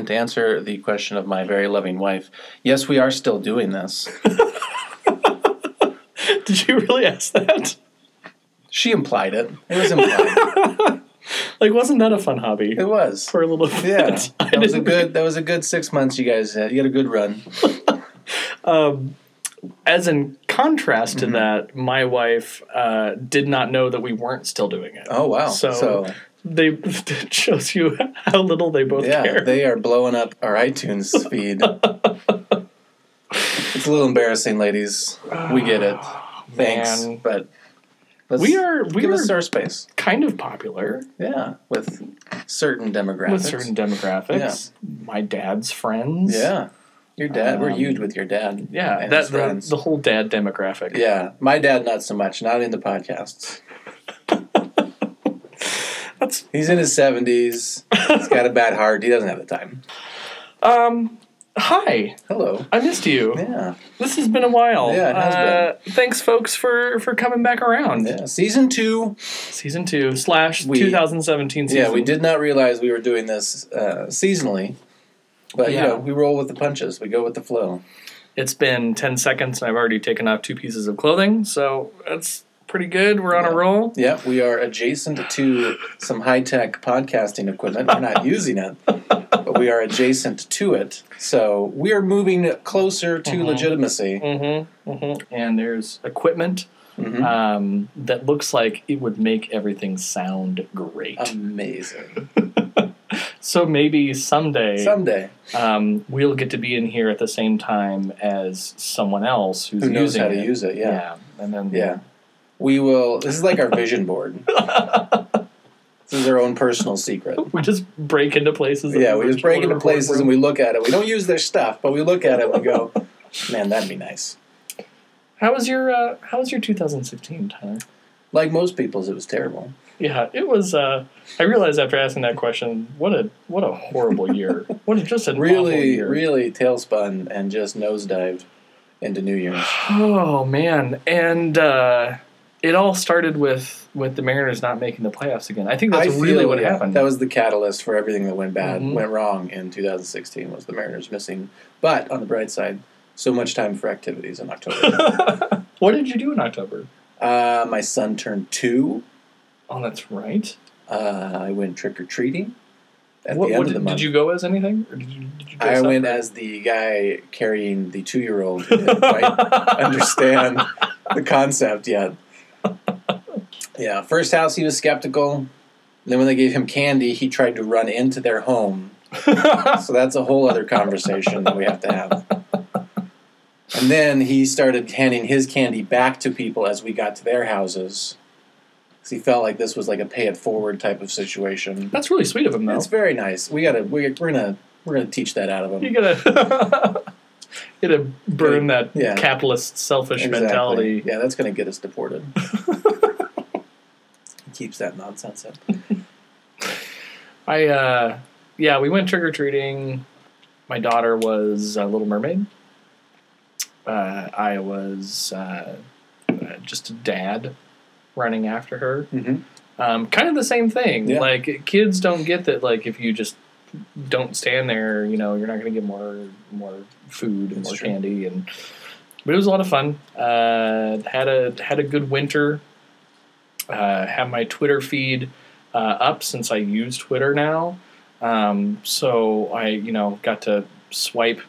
and to answer the question of my very loving wife, yes, we are still doing this. Did you really ask that? She implied it. It was implied. Like, wasn't that a fun hobby it was. for a little bit? Yeah, that was a good. That was a good six months. You guys, had. you had a good run. As in contrast Mm-hmm. to that, my wife uh, did not know that we weren't still doing it. Oh wow! So, so they it shows you how little they both Yeah, care. they are blowing up our iTunes feed. it's a little embarrassing, ladies. We get it. Thanks, Man. but let's We are- we give are- us our space. kind of popular Yeah, with certain demographics. with certain demographics. My dad's friends. Yeah, your dad. we're Um, huge with your dad. Yeah, that the, the whole dad demographic. yeah, my dad not so much. Not in the podcasts. That's He's in his seventies. He's got a bad heart. He doesn't have the time. um hi. Hello. I missed you. Yeah. This has been a while. Yeah, it has uh, Thanks, folks, for for coming back around. Yeah. Season two. Season two slash We- 2017 season. Yeah, we did not realize we were doing this uh, seasonally, but Yeah. you know we roll with the punches. We go with the flow. It's been 10 seconds, and I've already taken off two pieces of clothing, so that's pretty good. We're on Yeah. a roll. Yeah, we are adjacent to some high tech podcasting equipment. We're not using it, but we are adjacent to it. So we are moving closer to Mhm. legitimacy. Mm-hmm, mm-hmm. And there's equipment Mhm. um, that looks like it would make everything sound great. Amazing. so maybe someday Someday, um, we'll get to be in here at the same time as someone else who's who knows using how to it. use it? Yeah. and then yeah, We will. This is like our vision board. this is our own personal secret. we just break into places. Yeah, we just break into places from. and we look at it. We don't use their stuff, but we look at it and we go, "Man, that'd be nice." How was your uh, How was your 2016, Tyler? Like most people's, it was terrible. Yeah, it was. Uh, I realized after asking that question, what a what a horrible year. What a, just awful Really, really tailspun and just nosedived into New Year's. Oh man, and uh, it all started with with the Mariners not making the playoffs again. I think that's I feel, really what yeah, happened. That was the catalyst for everything that went bad, Mhm. went wrong in 2016. Was the Mariners missing? But on the bright side, so much time for activities in October. what did you do in October? uh, my son turned two. Oh, that's right. Uh, I went trick or treating at What, the end what of the did, month. did you go as anything? Or did you, did you I went as the guy carrying the two-year-old who didn't quite understand the concept yet. Yeah, first house he was skeptical. Then when they gave him candy, he tried to run into their home. So that's a whole other conversation that we have to have. And then he started handing his candy back to people as we got to their houses. 'Cause he felt like this was like a pay it forward type of situation. That's really sweet of him, though. It's very nice. We gotta we, we're gonna we're gonna teach that out of him. you gotta you gotta burn that Yeah. capitalist selfish Exactly. mentality. Yeah, that's going to get us deported. Keeps that nonsense up. I uh, yeah, we went trick or treating. My daughter was a Little Mermaid. Uh, I was uh, uh, just a dad running after her. Mm-hmm. Um, kind of the same thing. Yeah. Like kids don't get that. Like if you just don't stand there, you know, you're not going to get more more food and That's more true. candy. And but it was a lot of fun. Uh, had a had a good winter. Uh, have my Twitter feed uh, up since I use Twitter now. Um, so I, you know, got to swipe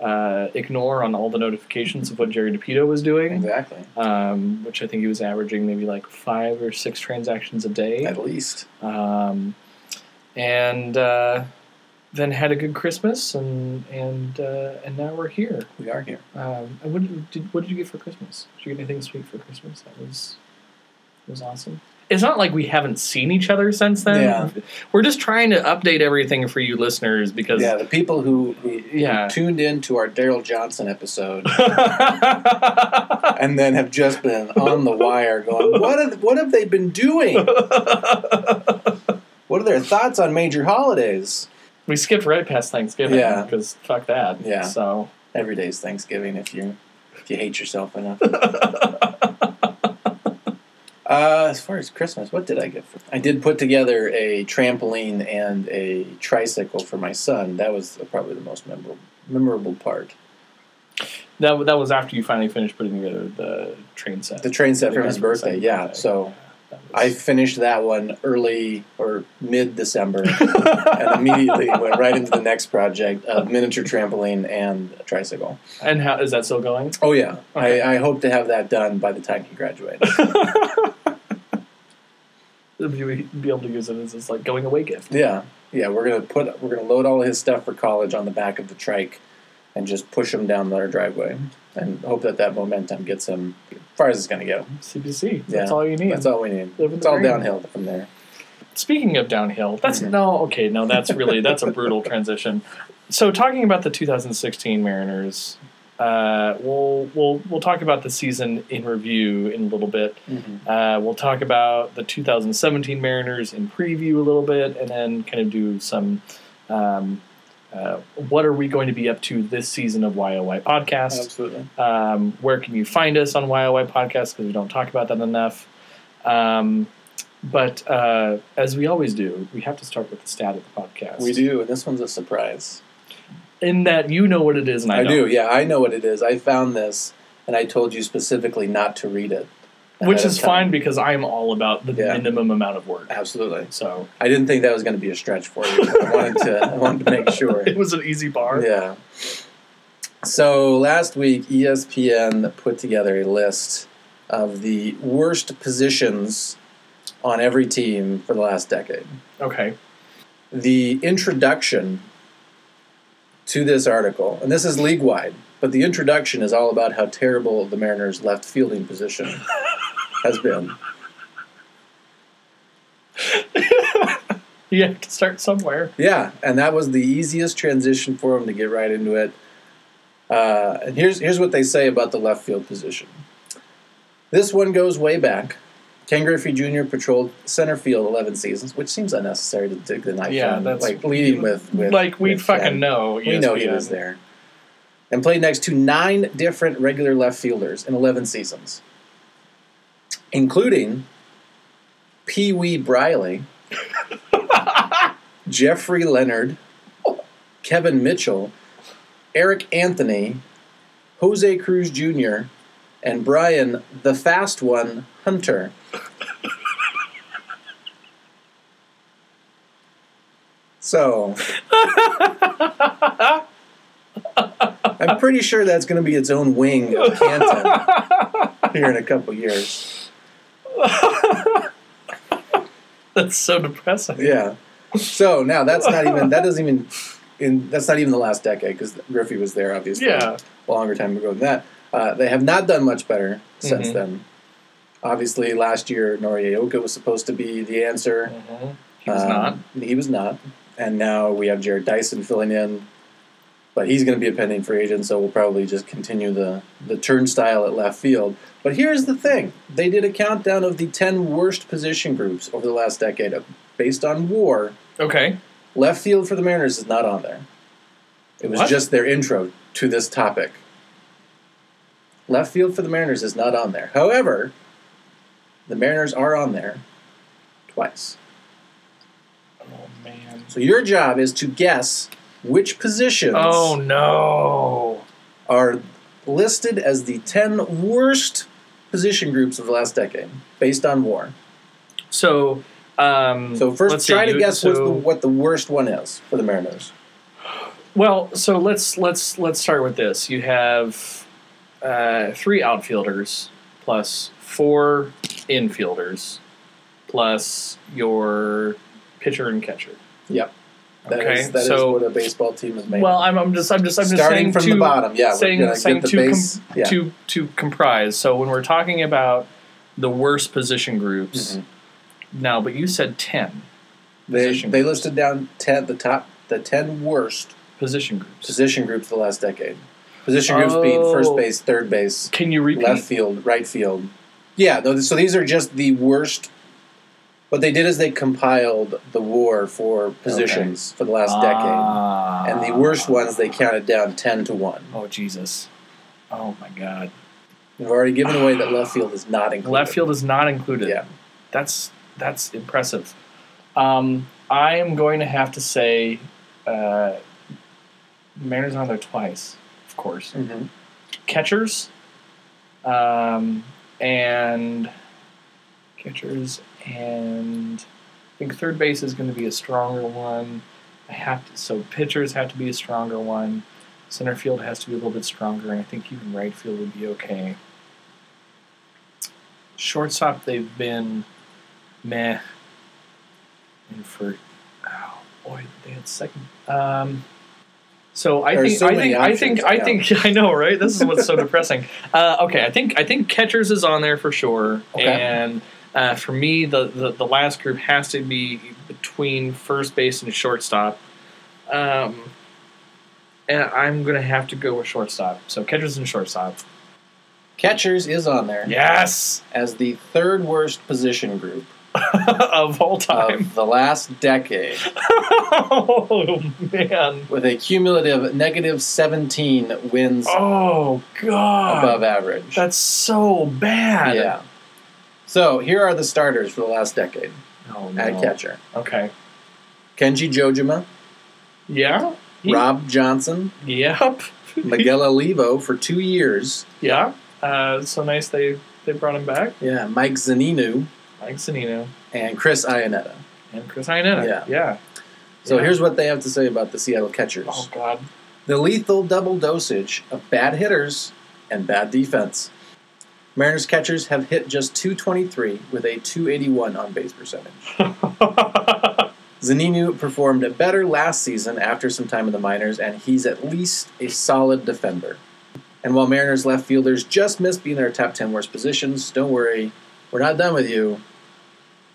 uh, ignore on all the notifications of what Jerry Dipoto was doing Exactly. um, which I think he was averaging maybe like five or six transactions a day. At least. Um, and uh, then had a good Christmas, and and uh, and now we're here. We are here. Um, what did what did you get for Christmas? Did you get anything sweet for Christmas? That was was awesome. It's not like we haven't seen each other since then. Yeah. We're just trying to update everything for you listeners because Yeah, the people who, who Yeah. tuned in to our Daryl Johnson episode and then have just been on the wire going, what have, what have they been doing? What are their thoughts on major holidays? we skipped right past Thanksgiving Yeah. because fuck that. Yeah. So Every day's Thanksgiving if you if you hate yourself enough. Uh, as far as Christmas, what did I get? For? I did put together a trampoline and a tricycle for my son. That was probably the most memorable memorable part. That that was after you finally finished putting together the train set. The train set for his birthday, yeah. Okay. So I finished that one early or mid December, and immediately went right into the next project: a miniature trampoline and a tricycle. and how is that still going? Oh yeah, Okay. I, I hope to have that done by the time he graduates. Be be able to use it as this like going away gift. yeah, yeah. We're gonna put we're gonna load all his stuff for college on the back of the trike, and just push him down our driveway, and hope that that momentum gets him as far as it's gonna go. That's Yeah, all you need. That's all we need. It's all dream. downhill from there. Speaking of downhill, that's Mhm. no okay. No, that's really that's a brutal transition. So talking about the 2016 Mariners, uh, we'll we'll we'll talk about the season in review in a little bit. Uh, we'll talk about the 2017 Mariners in preview a little bit, and then kind of do some. Um, uh, what are we going to be up to this season of YOY Podcast? Absolutely. Um, where can you find us on YOY Podcast? Because we don't talk about that enough. Um, but uh, as we always do, we have to start with the stat of the podcast. We do, and this one's a surprise. In that you know what it is, and I, I, don't. yeah. I know what it is. I found this, and I told you specifically not to read it. Which is fine because I'm all about the Yeah. minimum amount of work. Absolutely. So I didn't think that was going to be a stretch for you. I wanted to. I wanted to make sure. it was an easy bar. Yeah. So last week, ESPN put together a list of the worst positions on every team for the last decade. Okay. The introduction to this article, and this is league wide, but the introduction is all about how terrible the Mariners' left fielding position has been. You have to start somewhere. Yeah, and that was the easiest transition for him to get right into it. Uh, and here's here's what they say about the left field position. This one goes way back. Ken Griffey Jr. patrolled center field 11 seasons, which seems unnecessary to dig the knife Yeah, that's- like leading with, with like we fucking Ken. know. We know he was there. And played next to nine different regular left fielders in 11 seasons, including Pee Wee Briley, Jeffrey Leonard, Kevin Mitchell, Eric Anthony, Jose Cruz Jr., and Brian, the fast one, Hunter. So, I'm pretty sure that's going to be its own wing of Canton here in a couple years. That's so depressing. Yeah. So now that's not even that doesn't even in that's not even the last decade because Griffey was there obviously Yeah. a longer time ago than that. Uh, they have not done much better since Mhm. then. Obviously, last year Nori Aoki was supposed to be the answer. Mhm. He was Um, not. He was not. And now we have Jarrod Dyson filling in. But he's going to be a pending free agent, so we'll probably just continue the, the turnstile at left field. But here's the thing they did a countdown of the 10 worst position groups over the last decade uh, based on war. Okay. Left field for the Mariners is not on there. It was What? just their intro to this topic. Left field for the Mariners is not on there. However, the Mariners are on there twice. Oh man. So your job is to guess which positions Oh no. are listed as the 10 worst position groups of the last decade based on war. So, um, So first let's try to you- guess what's so- the, what the worst one is for the Mariners. Well, so let's let's let's start with this. You have uh, three outfielders plus four infielders plus your pitcher and catcher. Yep. That is Okay, that is so- what a baseball team is made. Well. I'm, I'm just I'm just I'm just starting from to, the bottom. Yeah, saying gonna saying to base. com- yeah. to to comprise. So when we're talking about the worst position groups, Mhm. now, but you said ten They, they groups. listed down ten the top the ten worst position groups. position groups of the last decade. Position groups being first Oh. base, third base, Can you repeat? left field, right field. Yeah, so these are just the worst. What they did is they compiled the war for positions for the last Ah. decade, and the worst ones they counted down ten to one. Oh Jesus! Oh my God! We've already given away that left field is not included. Left field is not included. Yeah. That's that's impressive. Um, I am going to have to say, uh, Mariners on there twice, course. hmm Catchers, um, and catchers, and I think third base is going to be a stronger one. I have to, so pitchers have to be a stronger one. Center field has to be a little bit stronger, and I think even right field would be okay. Shortstop, they've been meh. And for oh boy, they had second. Um, so I think so I think I think I options, think I know right. This is what's so depressing. Uh, okay, I think I think catchers is on there for sure, Okay. and uh, for me the, the the last group has to be between first base and shortstop. Um, and I'm gonna have to go with shortstop. So catchers and shortstop. Catchers is on there Yes, as the third worst position group of all time. of the last decade, oh man. with a cumulative negative 17 wins Oh god. above average. That's so bad. yeah. So here are the starters for the last decade Oh no. at catcher: Okay. Kenji Johjima, Yeah. He- Rob Johnson, Yep. Miguel Olivo for two years. yeah. Uh, so nice they they brought him back. Yeah, Mike Zunino Mike Zunino and Chris Iannetta. and Chris Iannetta. Yeah. Yeah. So Yeah. here's what they have to say about the Seattle catchers. Oh god. The lethal double dosage of bad hitters and bad defense. Mariners catchers have hit just 223 with a 281 on base percentage. Zunino performed better last season after some time in the minors, and he's at least a solid defender. And while Mariners left fielders just missed being their top 10 worst positions, don't worry, we're not done with you.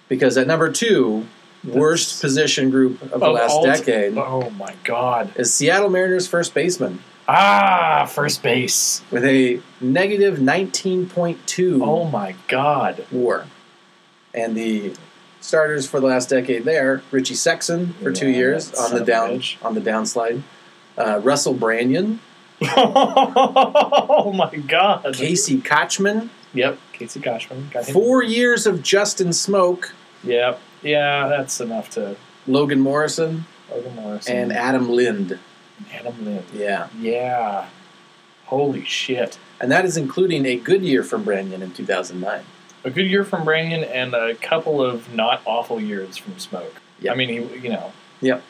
Because at number two, worst position group of the Of last all decade, oh my god. is Seattle Mariners first baseman Ah, first base. with a negative 19.2 Oh my god. war. And the starters for the last decade there, Richie Sexson for two Yeah, years that on son the of a down bitch. on the downslide. Uh, Russell Branyan, oh my god. Casey Kotchman, Yep. Casey Kotchman. Got him. four years of Justin Smoak, Yep. Yeah, that's enough to Logan Morrison, Logan Morrison and Adam Lind. Adam Lind. Yeah. Yeah. Holy shit. And that is including a good year from Branyan in 2009. A good year from Branyan and a couple of not awful years from Smoak. Yep. I mean, he, you know, Yep.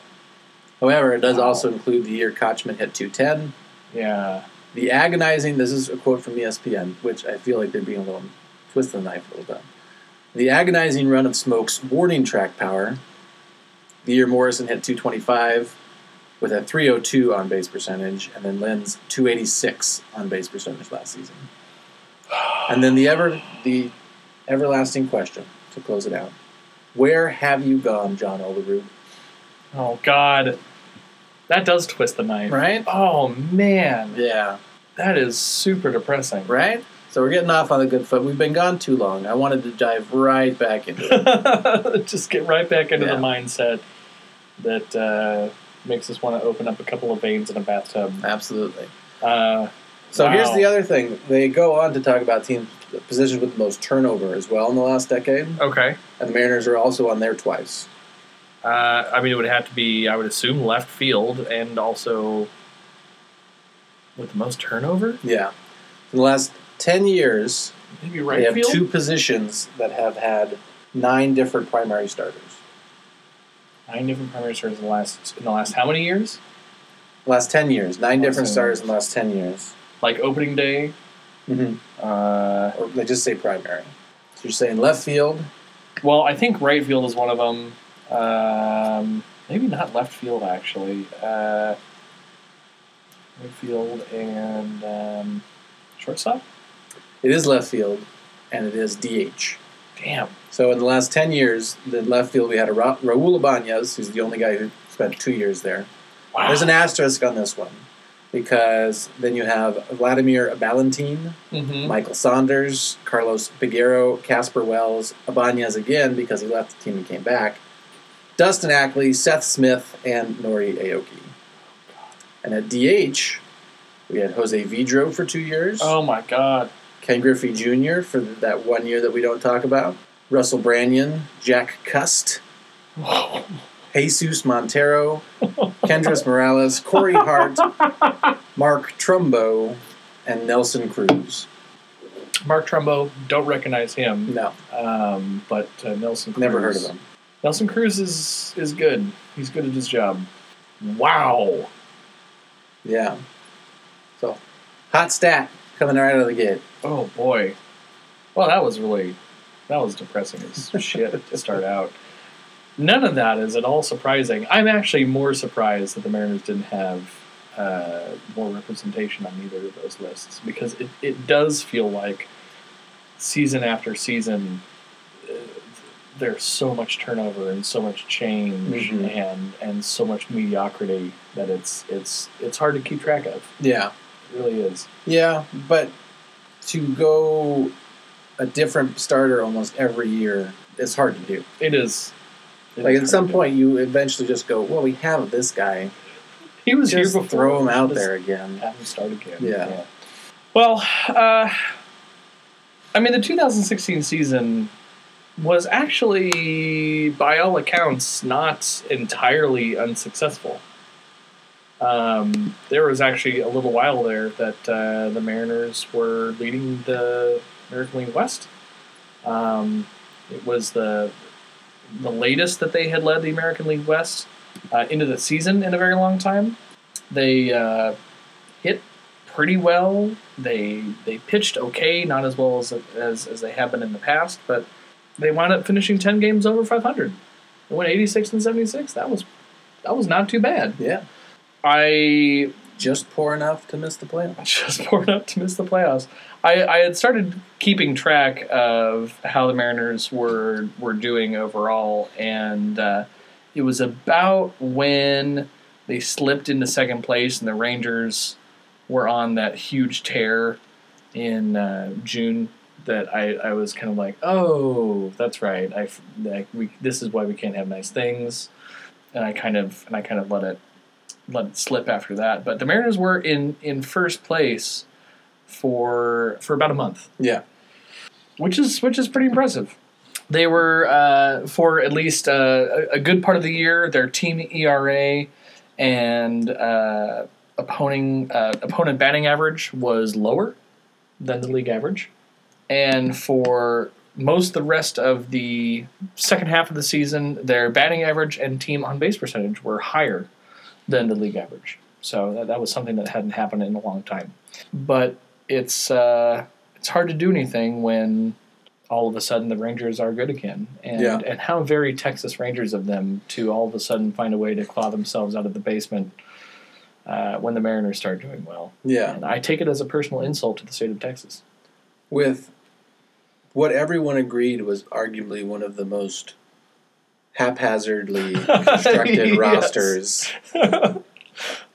However, it does Wow. also include the year Kotchman hit 210. yeah. The agonizing, this is a quote from ESPN, which I feel like they're being a little twisting the knife a little bit. The agonizing run of Smoak's warning track power. The year Morrison hit 225 with a 302 on base percentage, and then Lind's 286 on base percentage last season. And then the ever the everlasting question to close it out: Where have you gone, John Olerud? Oh God, that does twist the knife. Right? Oh man, Yeah. That is super depressing. Right. So we're getting off on a good foot. We've been gone too long. I wanted to dive right back into it. Just get right back into Yeah. the mindset that uh, makes us want to open up a couple of veins in a bathtub. Absolutely. Uh, So Wow. here's the other thing. They go on to talk about teams positions with the most turnover as well in the last decade, okay. and the Mariners are also on there twice. Uh, I mean, it would have to be, I would assume, left field and also with the most turnover. Yeah. In the last ten years, Maybe right. they have field. two positions that have had nine different primary starters. Nine different primary starters in the last in the last how many years? Last ten years, nine Last different starters years. in the last ten years. Like opening day. Mm-hmm. Uh, Or they just say primary. So you're saying left field, well, I think right field is one of them. Um, maybe not left field actually. Uh, right field and um, shortstop. it is left field, and it is DH. Damn. So in the last 10 years, the left field, we had a Ra- Raul Ibanez, who's the only guy who spent two years there. Wow. There's an asterisk on this one because then you have Vladimir Balentien, Mhm. Michael Saunders, Carlos Figueroa, Casper Wells, Ibanez again because he left the team and came back, Dustin Ackley, Seth Smith, and Nori Aoki. And at DH, we had Jose Vidro for two years, Oh my God. Ken Griffey Jr. for that one year that we don't talk about. Russell Branyan, Jack Cust, Jesus Montero, Kendrys Morales, Corey Hart, Mark Trumbo, and Nelson Cruz. Mark Trumbo, don't recognize him, No, um, but uh, Nelson Cruz. never heard of him. Nelson Cruz is is good. He's good at his job. Wow. Yeah. So, hot stat coming right out of the gate. Oh boy. Well, that was really that was depressing as shit to start out. None of that is at all surprising. I'm actually more surprised that the Mariners didn't have uh, more representation on either of those lists because it, it does feel like season after season uh, there's so much turnover and so much change Mhm. and and so much mediocrity that it's it's it's hard to keep track of. Yeah. It really is. Yeah, but to go a different starter almost every year is hard to do. It is. It Like is at some hard to do. point, you eventually just go, "Well, we have this guy. He was Just here before. throw him out there again." Have him start again. Yeah. Well, uh, I mean, the 2016 season was actually, by all accounts, not entirely unsuccessful. Um, there was actually a little while there that uh, the Mariners were leading the American League West. Um, it was the the latest that they had led the American League West uh, into the season in a very long time. They uh, hit pretty well. They they pitched okay, not as well as, as as they have been in the past, but they wound up finishing ten games over 500. They went 86 and 76. That was that was not too bad. Yeah, I just poor enough to miss the playoffs. just poor enough to miss the playoffs. I, I had started keeping track of how the Mariners were were doing overall, and uh, it was about when they slipped into second place, and the Rangers were on that huge tear in uh, June. That I, I was kind of like, oh, that's right. I like we this is why we can't have nice things, and I kind of and I kind of let it let it slip after that. But the Mariners were in in first place for for about a month, Yeah, which is which is pretty impressive. They were uh, for at least uh, a, a good part of the year. Their team ERA and uh, opponent uh, opponent batting average was lower than the league average, and for most the rest of the second half of the season, their batting average and team on base percentage were higher than the league average. So that, that was something that hadn't happened in a long time. But it's uh, it's hard to do anything when all of a sudden the Rangers are good again. And Yeah. and how very Texas Rangers of them to all of a sudden find a way to claw themselves out of the basement uh, when the Mariners start doing well. yeah. And I take it as a personal insult to the state of Texas. With what everyone agreed was arguably one of the most haphazardly constructed Yes. rosters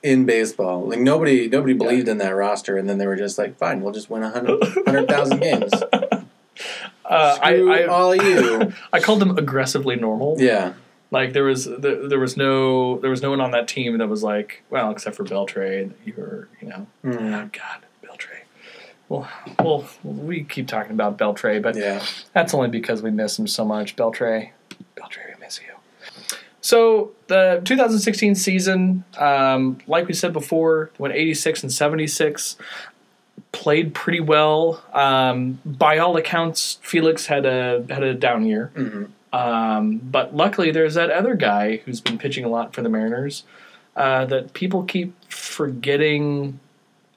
in baseball. Like nobody, nobody believed in that roster, and then they were just like, "Fine, we'll just win a hundred, hundred thousand games. Uh, I, Screw I, all you." I called them aggressively normal. Yeah, Like there was there, there was no there was no one on that team that was like well except for Beltre you were you know Mm. oh God well well we keep talking about Beltre but yeah, that's only because we miss him so much. Beltre Beltre we miss you. So the 2016 season um, like we said before went 86 and 76 played pretty well. Um, by all accounts Felix had a had a down year. Hmm um, but luckily, there's that other guy who's been pitching a lot for the Mariners uh, that people keep forgetting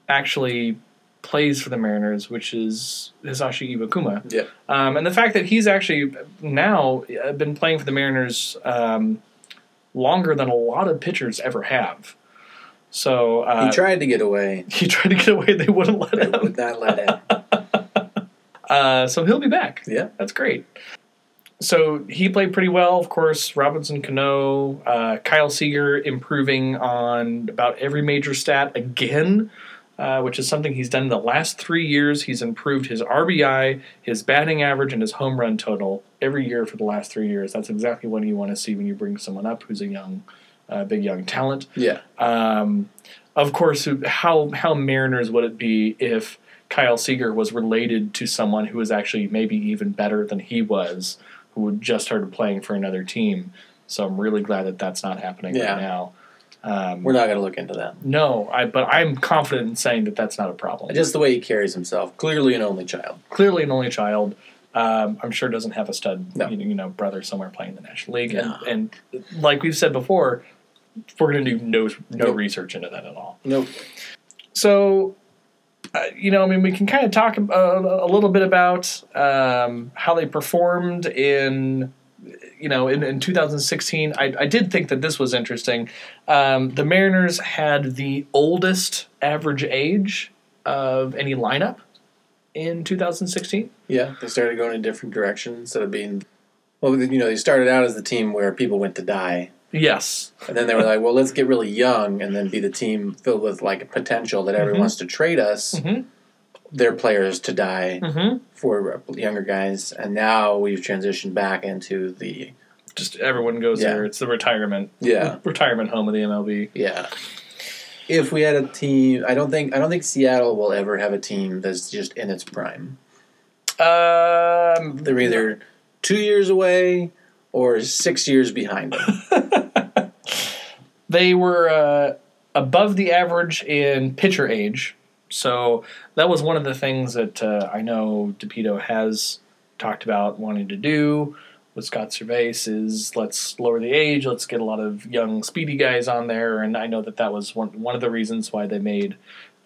actually plays for the Mariners, which is Hisashi Iwakuma. yeah, Um, and the fact that he's actually now uh, been playing for the Mariners um, longer than a lot of pitchers ever have. So uh, he tried to get away, he tried to get away, they wouldn't let they him. would not let him. Uh, so he'll be back. Yeah, That's great. So he played pretty well, of course. Robinson Cano, uh, Kyle Seager improving on about every major stat again, uh, which is something he's done in the last three years. He's improved his RBI, his batting average, and his home run total every year for the last three years. That's exactly what you want to see when you bring someone up who's a young, uh, big young talent. yeah, Um, of course, how how Mariners would it be if Kyle Seager was related to someone who was actually maybe even better than he was, who had just started playing for another team. So I'm really glad that that's not happening Yeah. right now. Um, We're not going to look into that. no, I but I'm confident in saying that that's not a problem. Just the way he carries himself. Clearly an only child. Clearly an only child. Um, I'm sure doesn't have a stud, No. you, you know, brother somewhere playing in the National League, No. and, and like we've said before, we're going to do no no Nope. research into that at all. Nope. So, uh, you know, I mean, we can kind of talk a, a little bit about um, how they performed in, you know, in, in 2016. I, I did think that this was interesting. Um, the Mariners had the oldest average age of any lineup in 2016. Yeah, they started going in a different direction instead of being. Well, you know, they started out as the team where people went to die, Yes. and then they were like, "Well, let's get really young and then be the team filled with like potential that everyone Mhm. wants to trade us, Mm-hmm. Their players to die Mm-hmm. for younger guys." And now we've transitioned back into the Just everyone goes Yeah. there. It's the retirement. yeah, Retirement home of the MLB. yeah. If we had a team, I don't think I don't think Seattle will ever have a team that's just in its prime. Um, They're either two years away or six years behind them. They were uh, above the average in pitcher age. So that was one of the things that uh, I know Dipoto has talked about wanting to do with Scott Servais is let's lower the age, let's get a lot of young, speedy guys on there. And I know that that was one, one of the reasons why they made,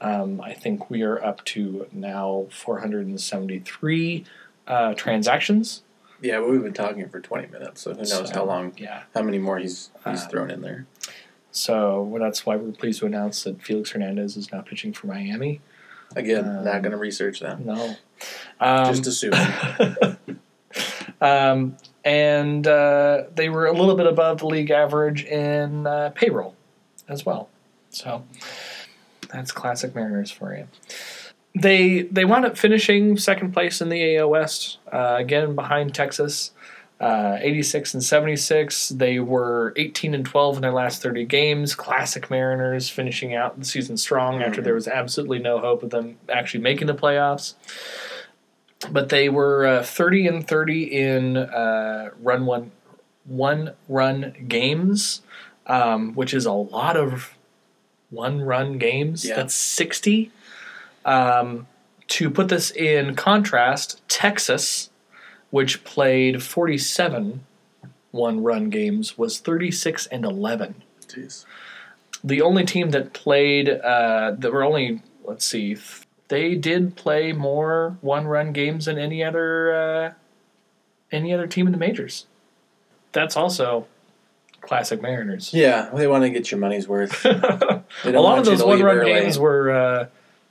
um, I think we are up to now 473 uh, transactions. Yeah, but we've been talking for twenty minutes, so who knows So, how long, Yeah. how many more he's he's Uh, thrown in there. So well, that's why we're pleased to announce that Felix Hernandez is now pitching for Miami. Again, um, not going to research that. No. Um, Just assume. um, and uh, they were a little bit above the league average in uh, payroll as well. So that's classic Mariners for you. They they wound up finishing second place in the AL West uh, again behind Texas. Uh, 86 and 76. They were 18 and 12 in their last 30 games. Classic Mariners finishing out the season strong after Mhm. there was absolutely no hope of them actually making the playoffs but they were uh, 30 and 30 in uh, run one one run games um, which is a lot of one run games Yeah. that's 60 um, to put this in contrast texas which played 47 one run games was 36 and 11 Jeez. the only team that played uh, that were only let's see th- they did play more one run games than any other uh, any other team in the majors that's also classic mariners Yeah, they want to get your money's worth. a lot of those one run games were uh,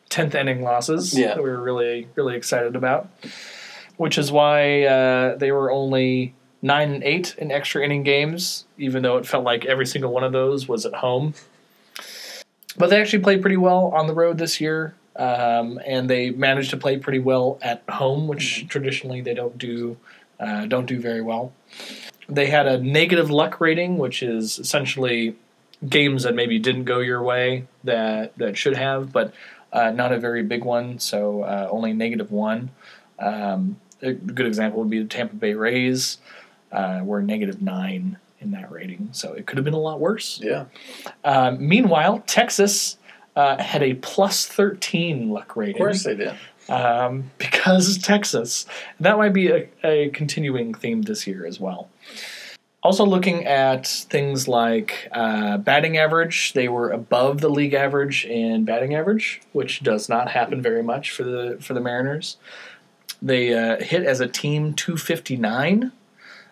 10th inning losses Yeah. that we were really really excited about which is why uh, they were only 9 and 8 in extra inning games even though it felt like every single one of those was at home but they actually played pretty well on the road this year um, and they managed to play pretty well at home which traditionally they don't do uh, don't do very well they had a negative luck rating which is essentially games that maybe didn't go your way that that should have, but uh, not a very big one. So uh, only negative one. Um, a good example would be the Tampa Bay Rays, uh, were negative nine in that rating. So it could have been a lot worse. Yeah. Um, meanwhile, Texas uh, had a plus thirteen luck rating. Of course they did. Um, because Texas. That might be a, a continuing theme this year as well. Also, looking at things like uh, batting average, they were above the league average in batting average, which does not happen very much for the for the Mariners. They uh, hit as a team 259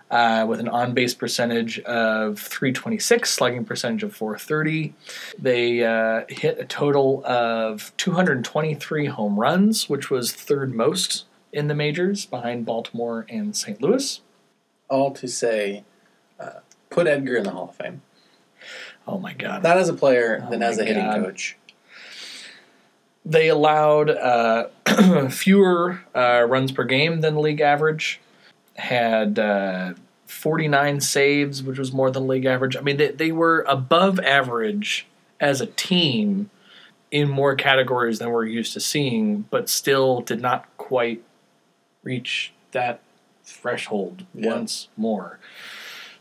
uh, with an on base percentage of 326, slugging percentage of 430. They uh, hit a total of 223 home runs, which was third most in the majors behind Baltimore and St. Louis. All to say, uh, put Edgar in the Hall of Fame. Oh my God. Not as a player, Oh then as a hitting coach. They allowed uh, fewer uh, runs per game than league average, had uh, 49 saves, which was more than league average. I mean, they, they were above average as a team in more categories than we're used to seeing, but still did not quite reach that threshold Yeah. once more.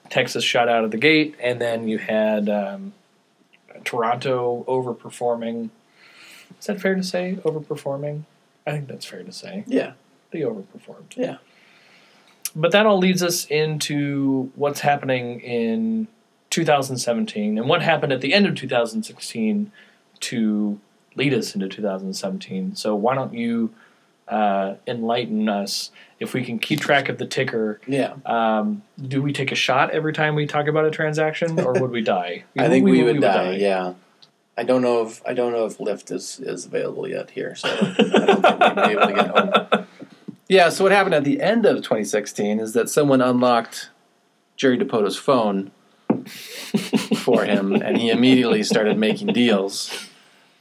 Texas shot out of the gate, and then you had um, Toronto overperforming. Is that fair to say? Overperforming? I think that's fair to say. Yeah. They overperformed. Yeah. But that all leads us into what's happening in 2017 and what happened at the end of 2016 to lead us into 2017. So why don't you uh, enlighten us if we can keep track of the ticker? Yeah. Um, do we take a shot every time we talk about a transaction, or would we die? I think we, would, die, Yeah. I don't know if I don't know if Lyft is, is available yet here, so I don't think we'd be able to get home. Yeah. So what happened at the end of 2016 is that someone unlocked Jerry Dipoto's phone for him, and he immediately started making deals.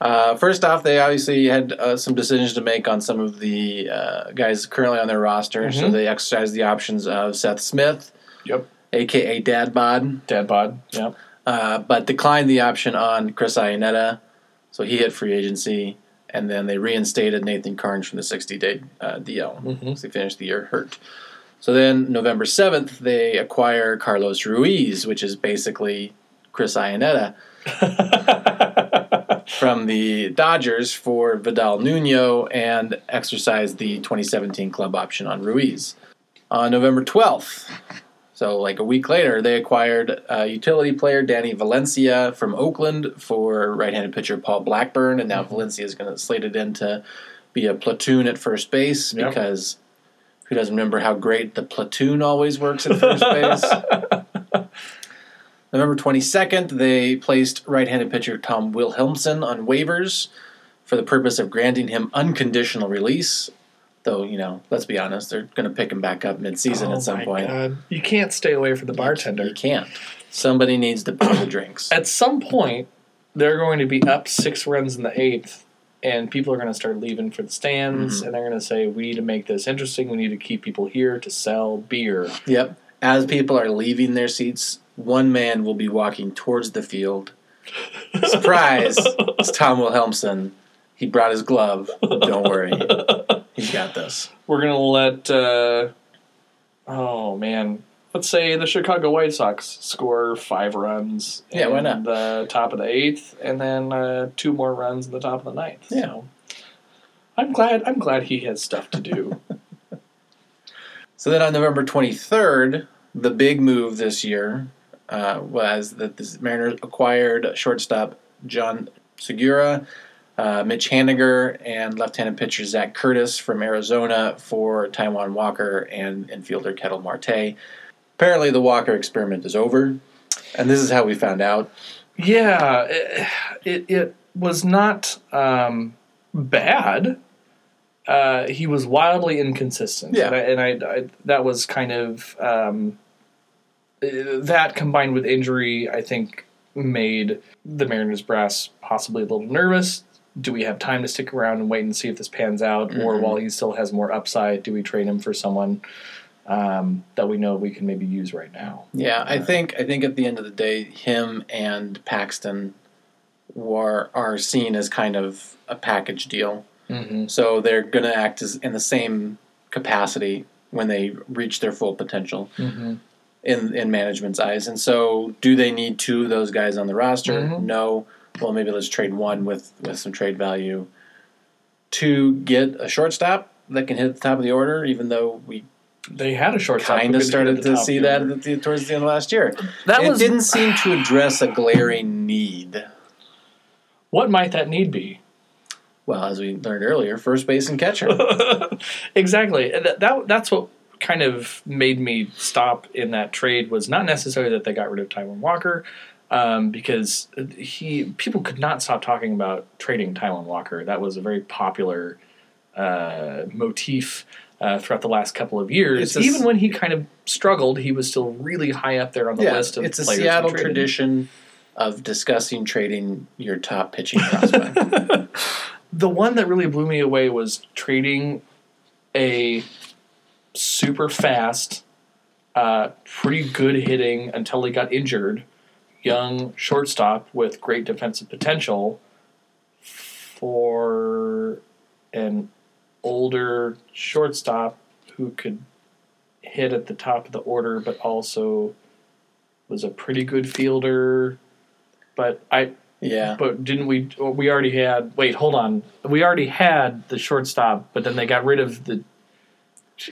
Uh, first off, they obviously had uh, some decisions to make on some of the uh, guys currently on their roster, so Mhm. they exercised the options of Seth Smith, Yep. aka Dad Bod, Dad bod. Yep. Uh, but declined the option on Chris Iannetta, so he hit free agency, and then they reinstated Nathan Karns from the 60 day uh, DL. Mhm. So he finished the year hurt. So then November 7th, they acquire Carlos Ruiz, which is basically Chris Iannetta from the Dodgers for Vidal Nuno and exercised the 2017 club option on Ruiz. On November 12th, so like a week later, they acquired uh, utility player Danny Valencia from Oakland for right-handed pitcher Paul Blackburn, and now Valencia is going to slated in to be a platoon at first base Yep. because who doesn't remember how great the platoon always works at first base? November 22nd, they placed right handed pitcher Tom Wilhelmsen on waivers for the purpose of granting him unconditional release. Though, you know, let's be honest, they're going to pick him back up mid season Oh at some my point. God. You can't stay away from the bartender. You can't. Somebody needs to pour the drinks. At some point, they're going to be up six runs in the eighth, and people are going to start leaving for the stands, Mhm. and they're going to say, "We need to make this interesting. We need to keep people here to sell beer." Yep. As people are leaving their seats, one man will be walking towards the field. Surprise! it's Tom Wilhelmsen. He brought his glove. Don't worry. He's got this. We're going to let. Uh, oh man. Let's say the Chicago White Sox score five runs. Yeah, why in not? The top of the eighth, and then uh, two more runs in the top of the ninth. Yeah. So I'm glad. I'm glad he has stuff to do. So then on November 23rd, the big move this year uh, was that the Mariners acquired shortstop John Segura, uh, Mitch Haniger, and left-handed pitcher Zach Curtis from Arizona for Taijuan Walker and infielder Ketel Marte. Apparently, the Walker experiment is over, and this is how we found out. Yeah, it it, it was not um, bad. Uh, he was wildly inconsistent. Yeah. and, I, and I, I that was kind of um, that combined with injury. I think made the Mariners brass possibly a little nervous. Do we have time to stick around and wait and see if this pans out, or Mhm. while he still has more upside, do we trade him for someone um, that we know we can maybe use right now? Yeah, I think I think at the end of the day, him and Paxton were are seen as kind of a package deal. Mm-hmm. So they're going to act as in the same capacity when they reach their full potential Mm-hmm. in in management's eyes. And so, do they need two of those guys on the roster? Mhm. No. Well, maybe let's trade one with with some trade value to get a shortstop that can hit the top of the order. Even though we They had a shortstop. kind of started to see that at the, towards the end of last year. That it was didn't seem to address a glaring need. What might that need be? Well, as we learned earlier, first base and catcher. exactly. That, that that's what kind of made me stop in that trade was not necessarily that they got rid of Taijuan Walker, um, because he people could not stop talking about trading Taijuan Walker. That was a very popular uh, motif. Uh, throughout the last couple of years, a even when he kind of struggled, he was still really high up there on the yeah, list of it's a players to be Seattle tradition of discussing trading your top pitching prospect. The one that really blew me away was trading a super fast, uh, pretty good hitting until he got injured, young shortstop with great defensive potential for an older shortstop who could hit at the top of the order, but also was a pretty good fielder. But I, Yeah. but didn't we? Oh, we already had. Wait, hold on. We already had the shortstop, but then they got rid of the.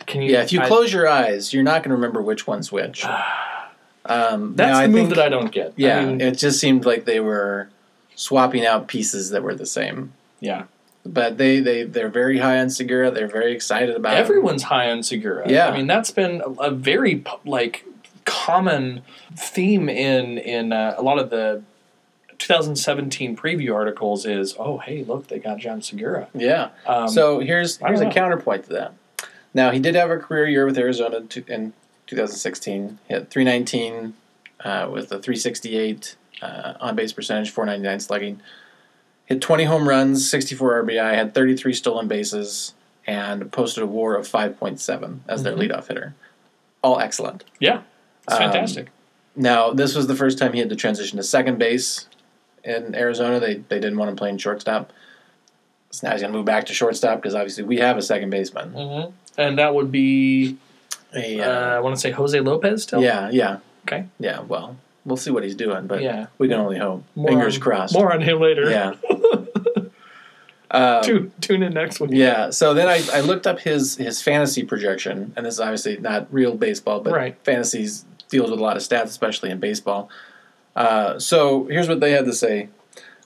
Can you? Yeah, if you I- close your eyes, you're not going to remember which one's which. Ah. Um, that's now, the I move think- that I don't get. I Yeah, mean, it just seemed like they were swapping out pieces that were the same. yeah. But they they they're very high on Segura. They're very excited about him. Everyone's high on Segura. Yeah. I mean that's been a, a very like common theme in in uh, a lot of the 2017 preview articles. Is oh hey look they got Jean Segura. Yeah. Um, so here's here's a know. counterpoint to that. Now he did have a career year with Arizona to, in 2016. He had 319 uh, with a 368 uh, on base percentage, 499 slugging. Hit 20 home runs, 64 RBI, had 33 stolen bases, and posted a WAR of 5.7 as their Mhm. leadoff hitter. All excellent. yeah, it's Um, fantastic. Now, this was the first time he had to transition to second base in Arizona. They, they didn't want him playing shortstop. So now he's going to move back to shortstop because obviously we have a second baseman. hmm And that would be A, uh, uh, I want to say Jose Lopez still. yeah, yeah. Okay. Yeah, well, we'll see what he's doing, but yeah. we can only hope. More Fingers on- crossed. More on him later. Yeah. Um, tune tune in next week. yeah, so then I, I looked up his, his fantasy projection, and this is obviously not real baseball, but Right. fantasies deals with a lot of stats, especially in baseball. Uh, so here's what they had to say.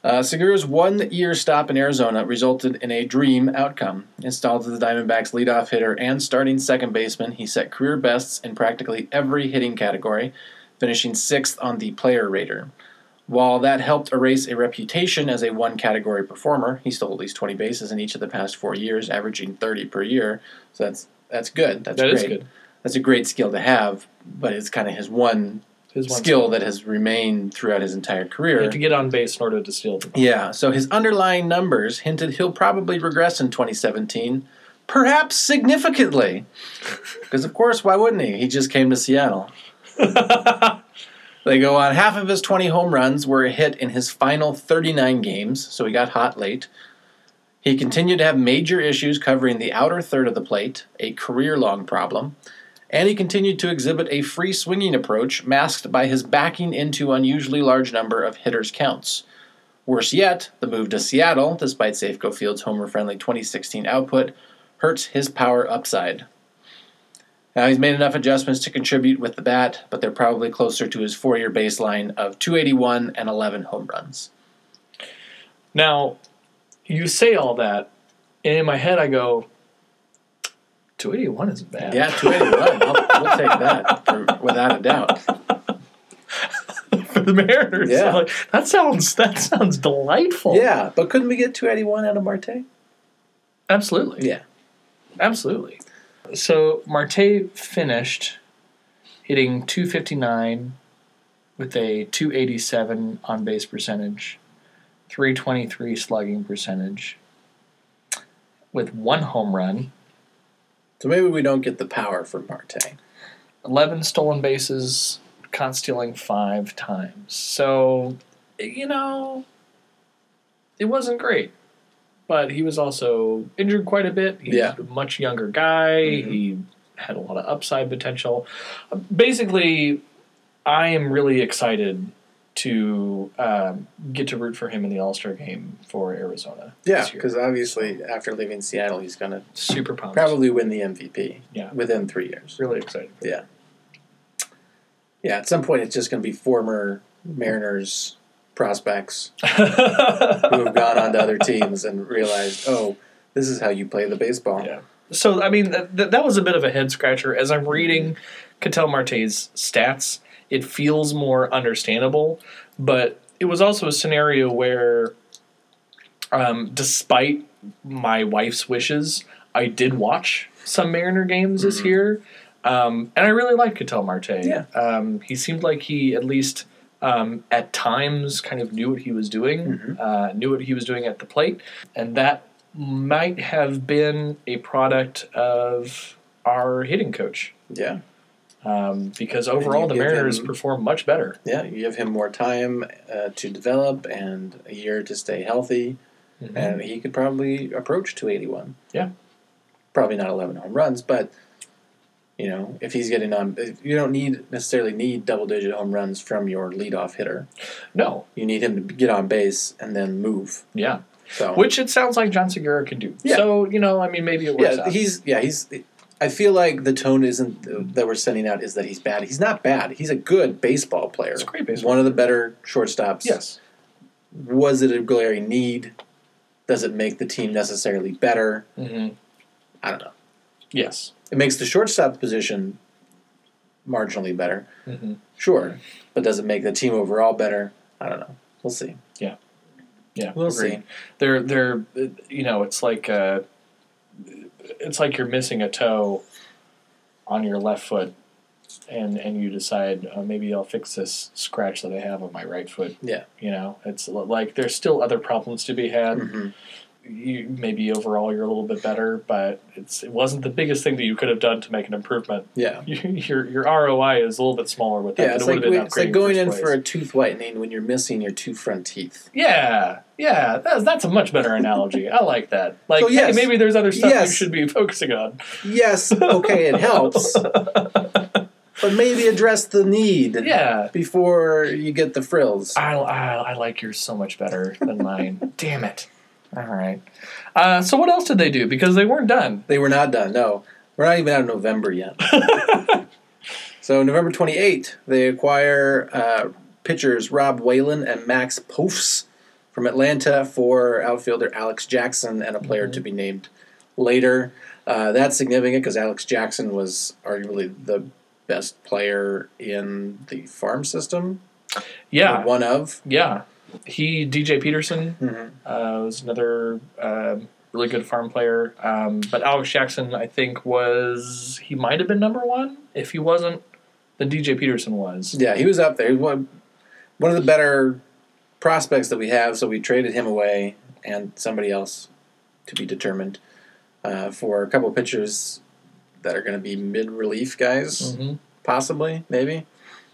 Uh, Segura's one year stop in Arizona resulted in a dream outcome. Installed as the Diamondbacks' leadoff hitter and starting second baseman, he set career bests in practically every hitting category, finishing sixth on the player rater. While that helped erase a reputation as a one category performer, he stole at least 20 bases in each of the past four years, averaging 30 per year. So that's that's good. That's That great. good. That's a great skill to have, but it's kind of his one His one skill that has remained throughout his entire You career. have to get on base in order to steal them. Yeah, so his underlying numbers hinted he'll probably regress in 2017, perhaps significantly. Because, of course, why wouldn't he? He just came to Seattle. They go on half of his 20 home runs were a hit in his final 39 games, so he got hot late. He continued to have major issues covering the outer third of the plate, a career long problem, and he continued to exhibit a free swinging approach masked by his backing into unusually large number of hitters' counts. Worse yet, the move to Seattle, despite Safeco Field's homer friendly 2016 output, hurts his power upside. Now, he's made enough adjustments to contribute with the bat, but they're probably closer to his four year baseline of 281 and 11 home runs. Now, you say all that, and in my head I go, 281 isn't bad. Yeah, 281. I'll, we'll take that for, without a doubt. for the Mariners. Yeah. Like, that sounds that sounds delightful. Yeah, but couldn't we get 281 out of Marte? absolutely, Yeah. absolutely. So Marte finished hitting 259 with a 287 on base percentage, 323 slugging percentage, with one home run, So maybe we don't get the power from Marte. 11 stolen bases, caught stealing five times. So, you know, it wasn't great. But he was also injured quite a bit. He's Yeah. a much younger guy. Mhm. He had a lot of upside potential. Basically, I am really excited to um, get to root for him in the All Star game for Arizona. Yeah, because obviously after leaving Seattle, he's going to super pumped. probably win the MVP Yeah. within three years. really excited. Yeah. Yeah, at some point it's just going to be former Mariners prospects who have gone on to other teams and realized, oh, this is how you play the baseball. Yeah. So I mean that, that was a bit of a head scratcher. As I'm reading Ketel Marte's stats, it feels more understandable, but it was also a scenario where, um, despite my wife's wishes, I did watch some Mariner games this Mhm. year, um, and I really liked Ketel Marte. Yeah. Um, he seemed like he at least um, at times kind of knew what he was doing, Mhm. uh, knew what he was doing at the plate, and that might have been a product of our hitting coach. Yeah. Um, because overall, the Mariners him- perform much better. Yeah, you give him more time uh, to develop and a year to stay healthy. Mhm. and he could probably approach 281. Yeah. Probably not 11 home runs, but you know, if he's getting on, you don't need necessarily need double digit home runs from your leadoff hitter. No, You need him to get on base and then move. yeah, So which it sounds like Jean Segura can do. Yeah. So you know, I mean, maybe it works yeah, out. he's yeah he's. I feel like the tone isn't that we're sending out is that he's bad. He's not bad. He's a good baseball player. It's a great baseball. one of the better shortstops. yes, Was it a glaring need? Does it make the team necessarily better? hmm I don't know. yes, It makes the shortstop position marginally better, hmm sure, but does it make the team overall better? I don't know. We'll see. Yeah. Yeah. We'll agreed. see. They're they're you know, it's like uh, it's like you're missing a toe on your left foot. And, and you decide uh, maybe I'll fix this scratch that I have on my right foot. Yeah. You know, it's like there's still other problems to be had. Mhm. You maybe overall you're a little bit better, but it's it wasn't the biggest thing that you could have done to make an improvement. Yeah. Your your ROI is a little bit smaller with that. Yeah, it's it like, we- it's like going in place. for a tooth whitening when you're missing your two front teeth. yeah, yeah. That's, that's a much better analogy. I like that. Like, So, yes. hey, maybe there's other stuff you should be focusing on. Yes, okay, it helps, but maybe address the need Yeah. before you get the frills. I, I, I like yours so much better than mine. Damn it. All right. Uh, so what else did they do? Because they weren't done. They were not done. No, we're not even out of November yet. so November 28th, they acquire uh, pitchers Rob Whalen and Max Povse from Atlanta for outfielder Alex Jackson and a player Mhm. to be named later. Uh, that's significant because Alex Jackson was arguably the best player in the farm system. Yeah. one of. Yeah. He, DJ Peterson, Mhm. uh, was another um really good farm player. Um, but Alex Jackson, I think, was he might have been number one. If he wasn't, then DJ Peterson was. Yeah, he was up there. He was one, one of the better prospects that we have, so we traded him away and somebody else to be determined uh, for a couple pitchers that are going to be mid relief guys, hmm possibly, maybe.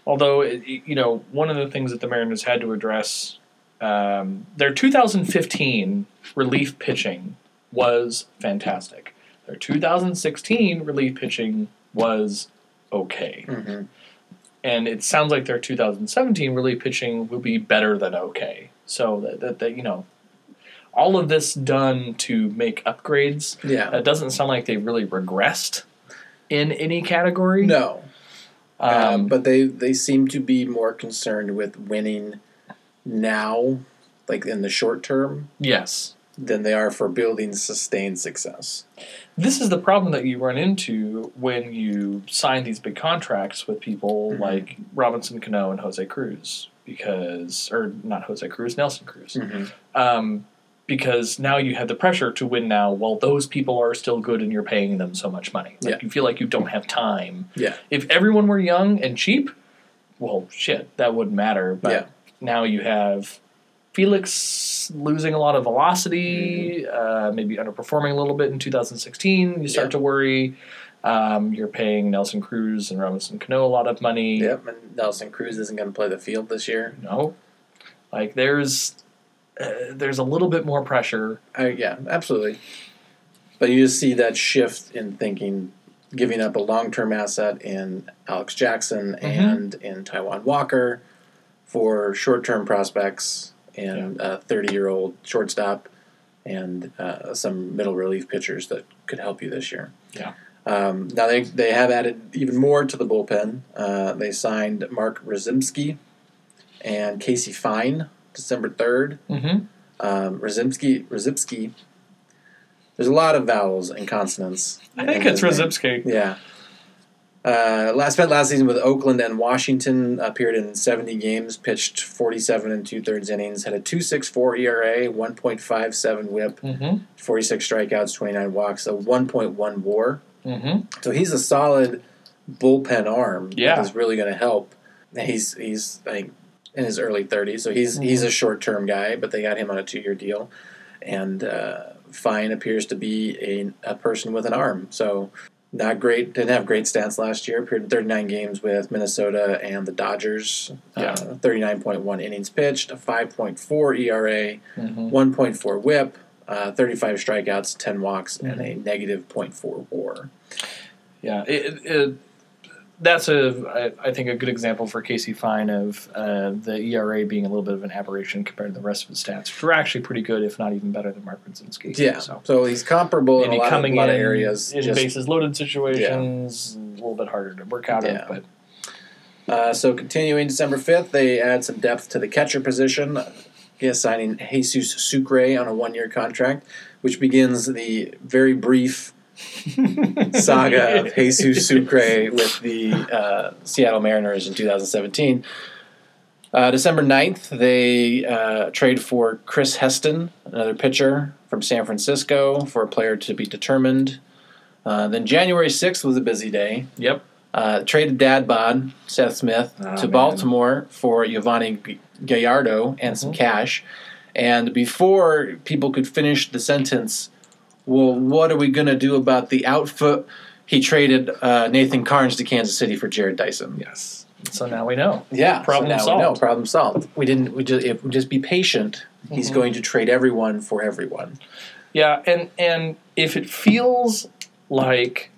Although, you know, one of the things that the Mariners had to address, um, their 2015 relief pitching was fantastic. Their 2016 relief pitching was okay. hmm and it sounds like their 2017 relief pitching will be better than okay. So that, that, that you know, all of this done to make upgrades. Yeah. It doesn't sound like they really regressed in any category. No, um, um, but they they seem to be more concerned with winning now, like in the short term, yes, than they are for building sustained success. this is the problem that you run into when you sign these big contracts with people Mhm. like Robinson Cano and Jose Cruz, because or not Jose Cruz, Nelson Cruz. Mm-hmm. um, because now you have the pressure to win now while those people are still good and you're paying them so much money. Like Yeah. you feel like you don't have time. Yeah. If everyone were young and cheap, well, shit, that wouldn't matter. But Yeah. Now you have Felix losing a lot of velocity, uh, maybe underperforming a little bit in 2016. You start Yeah. to worry. Um, you're paying Nelson Cruz and Robinson Cano a lot of money. Yep, and Nelson Cruz isn't going to play the field this year. No, like there's uh, there's a little bit more pressure. I, yeah, absolutely. But you just see that shift in thinking, giving up a long term asset in Alex Jackson and in Taijuan Walker for short term prospects and a 30 year old shortstop and uh, some middle relief pitchers that could help you this year. Yeah. Um, now they, they have added even more to the bullpen. Uh, they signed Mark Rozimski and Casey Fien December 3rd. Mm-hmm. Um, Rozipski. There's a lot of vowels and consonants. I think it's. Rozipski. Yeah. Uh, last spent last season with Oakland and Washington. Appeared in 70 games, pitched 47 and two thirds innings. Had a 2.64 ERA, 1.57 WHIP, Mm-hmm. 46 strikeouts, 29 walks, a 1.1 WAR. Mm-hmm. So he's a solid bullpen arm. Yeah. That's really going to help. And He's he's think in his early 30s, so he's he's Mm-hmm. a short term guy, but they got him on a two year deal, and uh, Fien appears to be a, a person with an arm. So not great. Didn't have great stats last year. Appeared in 39 games with Minnesota and the Dodgers. Yeah. Uh, 39.1 innings pitched, a 5.4 ERA, Mhm. 1.4 WHIP, uh, 35 strikeouts, 10 walks, and a negative 0.4 WAR. Yeah, it, it, that's a I, I think a good example for Casey Fien of uh, the ERA being a little bit of an aberration compared to the rest of his stats, which were actually pretty good, if not even better than Mark Brzezinski. Yeah. so. So he's comparable in a lot, of, coming lot in of areas. in just- bases loaded situations, a little bit harder to work out Yeah. of, but Uh, so continuing December 5th, they add some depth to the catcher position. Yes, signing Jesus Sucre on a one-year contract, which begins the very brief saga of Jesus Sucre with the uh, Seattle Mariners in 2017. Uh, December 9th, they uh, trade for Chris Heston, another pitcher from San Francisco, for a player to be determined. Uh, then January 6th was a busy day. Yep. Uh, traded Dad Bod, Seth Smith, Oh, to man. Baltimore for Yovani Gallardo and some Mhm. cash. And before people could finish the sentence, well, what are we going to do about the outfit? He traded uh, Nathan Karns to Kansas City for Jarrod Dyson. Yes. So now we know. Yeah, Problem so now solved. We know, problem solved. We didn't. We just if we just be patient. He's Mhm. going to trade everyone for everyone. Yeah, and and if it feels like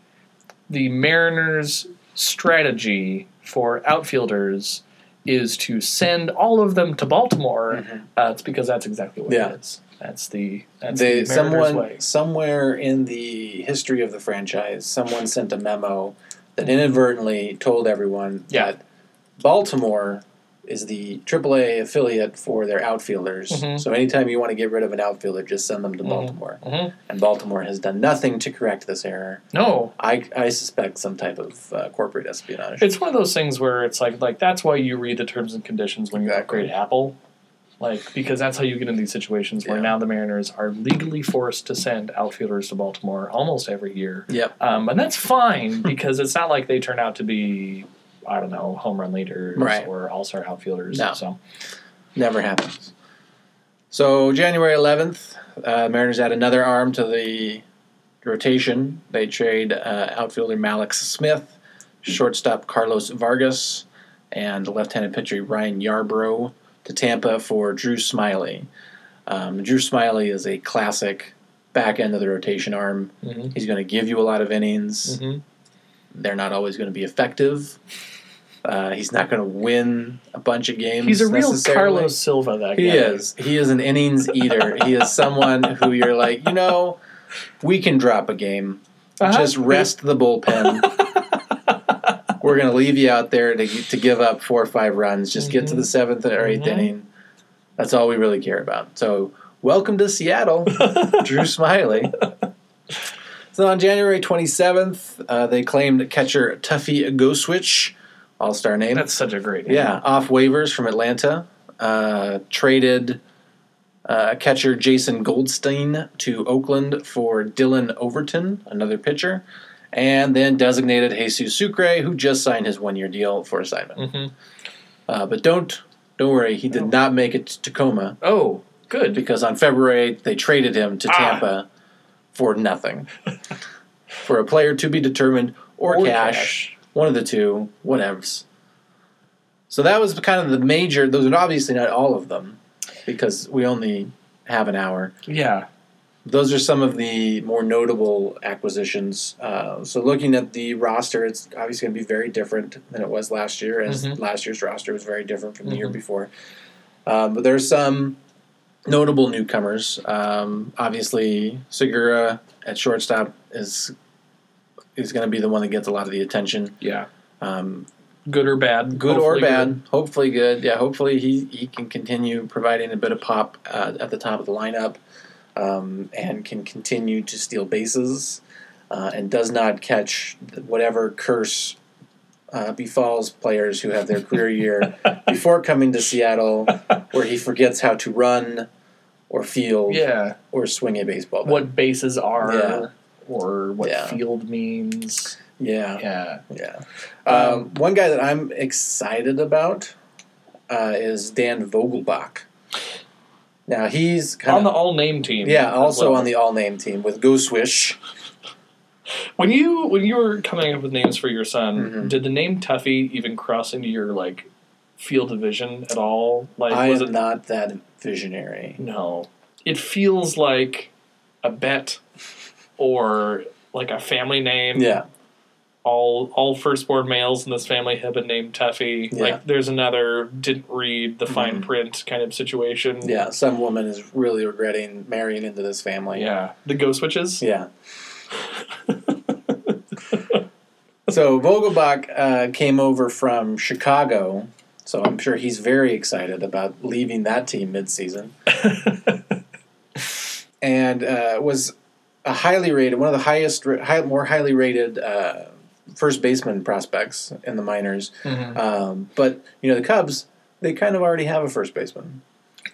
the Mariners' strategy for outfielders is to send all of them to Baltimore, uh, it's because that's exactly what Yeah. it is. That's the that's They, the someone way. somewhere in the history of the franchise, someone sent a memo that inadvertently told everyone Yeah. that Baltimore is the AAA affiliate for their outfielders. Mhm. So anytime you want to get rid of an outfielder, just send them to Mhm. Baltimore. Mhm. And Baltimore has done nothing to correct this error. No, I, I suspect some type of uh, corporate espionage. it's one of those things where it's like like that's why you read the terms and conditions when you Exactly. upgrade Apple. Like because that's how you get in these situations where Yeah. now the Mariners are legally forced to send outfielders to Baltimore almost every year. Yep. Um, and that's fine because it's not like they turn out to be, I don't know, home run leaders Right. or all star outfielders. No. So Never happens. So January 11th, uh, Mariners add another arm to the rotation. They trade uh, outfielder Mallex Smith, shortstop Carlos Vargas, and left-handed pitcher Ryan Yarbrough to Tampa for Drew Smyly. Um, Drew Smyly is a classic back end of the rotation arm. Mhm. He's going to give you a lot of innings. Mhm. They're not always going to be effective. Uh, he's not going to win a bunch of games. he's a real. Carlos Silva. That guy. He is. He is an innings eater. he is someone who you're like, you know, we can drop a game. Uh-huh. Just rest the bullpen. We're going to leave you out there to, to give up four or five runs. Just get to the seventh or 8th Mhm. inning. That's all we really care about. So, welcome to Seattle, Drew Smyly. So on January 27th, uh, they claimed catcher Tuffy Gosewisch, all star name. That's such a great name. Yeah, off waivers from Atlanta. Uh, traded uh, catcher Jason Goldstein to Oakland for Dillon Overton, another pitcher, and then designated Jesus Sucre, who just signed his one-year deal for assignment. hmm Uh, but don't don't worry, he did Oh. not make it to Tacoma Oh, good. because on February 8th, they traded him to Ah. Tampa for nothing, for a player to be determined or, cash. One of the two, whatevs. So that was kind of the major. Those are obviously not all of them, because we only have an hour. Yeah. Those are some of the more notable acquisitions. Uh, so looking at the roster, it's obviously going to be very different than it was last year, as Mhm. last year's roster was very different from the year Mhm. before. Um, but there's some notable newcomers. Um, obviously, Segura at shortstop is is going to be the one that gets a lot of the attention. Yeah. Um, Good or bad. good or Hopefully bad. Hopefully good. Yeah, hopefully he, he can continue providing a bit of pop uh, at the top of the lineup um, and can continue to steal bases uh, and does not catch whatever curse uh, befalls players who have their career year before coming to Seattle where he forgets how to run or field Yeah. or swing a baseball bat. What bases are Yeah. or what Yeah. field means. Yeah. Yeah. Yeah. Um, one guy that I'm excited about uh, is Dan Vogelbach. Now he's kind On the all name team. yeah, also well. on the all name team with Go Swish. when you when you were coming up with names for your son, Mhm. did the name Tuffy even cross into your like field of vision at all? Like I was am it not that visionary. no? It feels like a bet or like a family name. Yeah, All all firstborn males in this family have been named Tuffy. Yeah. Like there's another didn't read the fine Mhm. print kind of situation. yeah. Some woman is really regretting marrying into this family. Yeah. The ghost witches. Yeah. so Vogelbach uh, came over from Chicago, so I'm sure he's very excited about leaving that team midseason, and uh, was a highly rated, one of the highest, high, more highly rated uh, first baseman prospects in the minors. Mhm. Um, but you know the Cubs, they kind of already have a first baseman.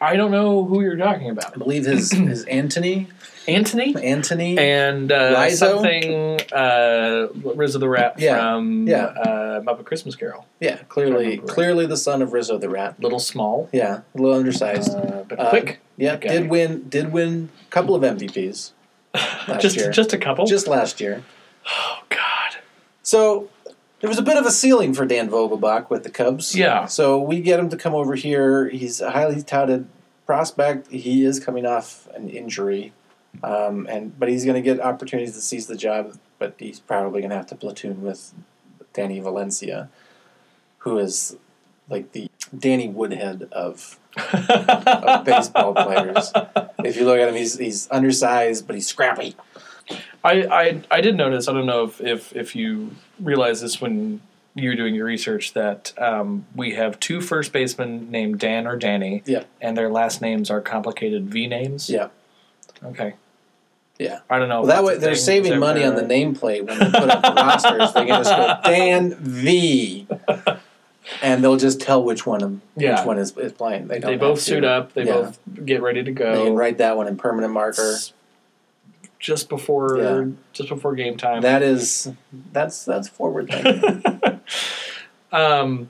I don't know who you're talking about. I believe his his Anthony Anthony Anthony. and uh, Lizo? something uh, Rizzo the Rat Yeah. from Yeah. Uh, Muppet Christmas Carol. yeah, clearly remember right. clearly the son of Rizzo the Rat. Little small, Yeah, a little undersized. uh, but Uh, quick. yeah, okay. did win did win a couple of MVPs just year. just a couple. just last year. So there was a bit of a ceiling for Dan Vogelbach with the Cubs. Yeah. So we get him to come over here. He's a highly touted prospect. He is coming off an injury, um, and but he's going to get opportunities to seize the job. But he's probably going to have to platoon with Danny Valencia, who is like the Danny Woodhead of of baseball players. If you look at him, he's he's undersized, but he's scrappy. I, I I did notice. I don't know if if, if you realize this when you were doing your research that um, we have two first basemen named Dan or Danny. Yeah. And their last names are complicated V names. Yeah. Okay. Yeah. I don't know. Well, that way they're thing. Saving money on the nameplate when they put up the rosters. They can just go Dan V, and they'll just tell which one of, Yeah. which one is, is playing. They, don't They both suit up. They Yeah. both get ready to go. They can write that one in permanent marker. Just before Yeah. just before game time. That is that's that's forward thinking. um,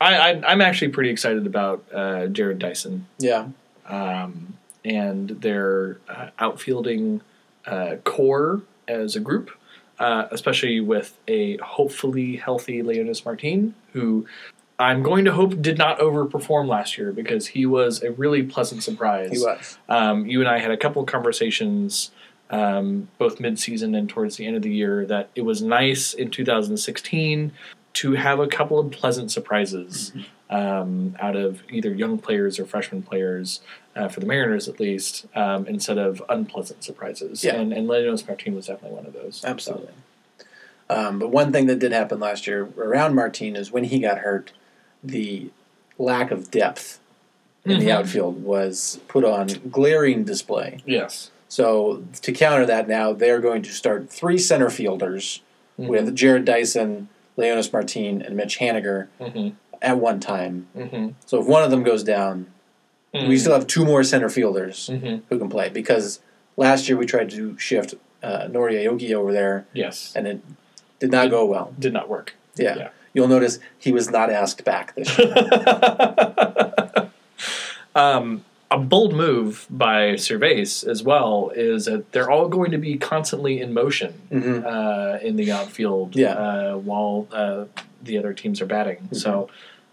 I, I I'm actually pretty excited about uh, Jarrod Dyson. yeah, um, and their uh, outfielding uh, core as a group, uh, especially with a hopefully healthy Leonys Martin, who I'm going to hope did not overperform last year because he was a really pleasant surprise. he was. Um, you and I had a couple conversations, um, both mid-season and towards the end of the year, that it was nice in 2016 to have a couple of pleasant surprises um, out of either young players or freshman players, uh, for the Mariners at least, um, instead of unpleasant surprises. Yeah. And, and Leonys Martin was definitely one of those. Absolutely. Um, but one thing that did happen last year around Martin is when he got hurt, the lack of depth in the Mhm. outfield was put on glaring display. Yes. So to counter that, now they're going to start three center fielders Mhm. with Jarrod Dyson, Leonys Martin, and Mitch Haniger Mhm. at one time. Mhm. So if one of them goes down, we still have two more center fielders Mhm. who can play. Because last year we tried to shift uh, Nori Aoki over there, Yes. and it did not go well. Did not work. Yeah. Yeah. You'll notice he was not asked back this year. um, a bold move by Servais as well is that they're all going to be constantly in motion Mhm. uh, in the outfield Yeah. uh, while uh, the other teams are batting. So,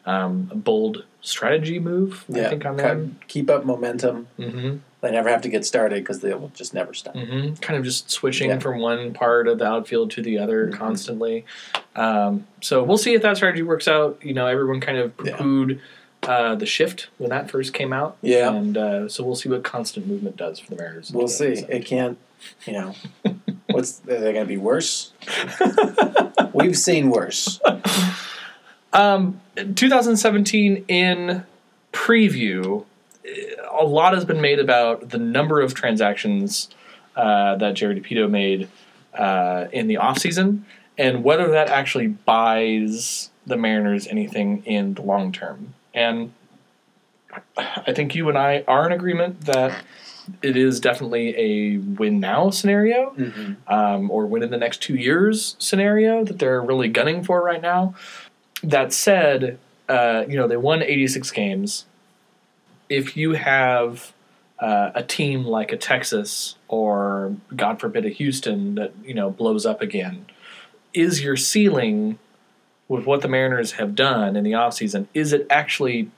um, a bold strategy move, I Yeah. think, on them. keep up momentum. hmm They never have to get started because they will just never stop. hmm Kind of just switching Yeah. from one part of the outfield to the other Mhm. constantly. Um, so we'll see if that strategy works out. You know, everyone kind of Yeah. Uh, the shift when that first came out. Yeah. And uh, so we'll see what constant movement does for the Mariners. We'll see. 2017. It can't, you know, what's are they going to be worse? We've seen worse. Um, 2017 in preview, a lot has been made about the number of transactions uh, that Jared Dipoto made uh, in the offseason and whether that actually buys the Mariners anything in the long term. And I think you and I are in agreement that it is definitely a win now scenario Mm-hmm. um, or win in the next two years scenario that they're really gunning for right now. That said, uh, you know they won 86 games. If you have uh, a team like a Texas or God forbid a Houston that you know blows up again, is your ceiling with what the Mariners have done in the offseason, is it actually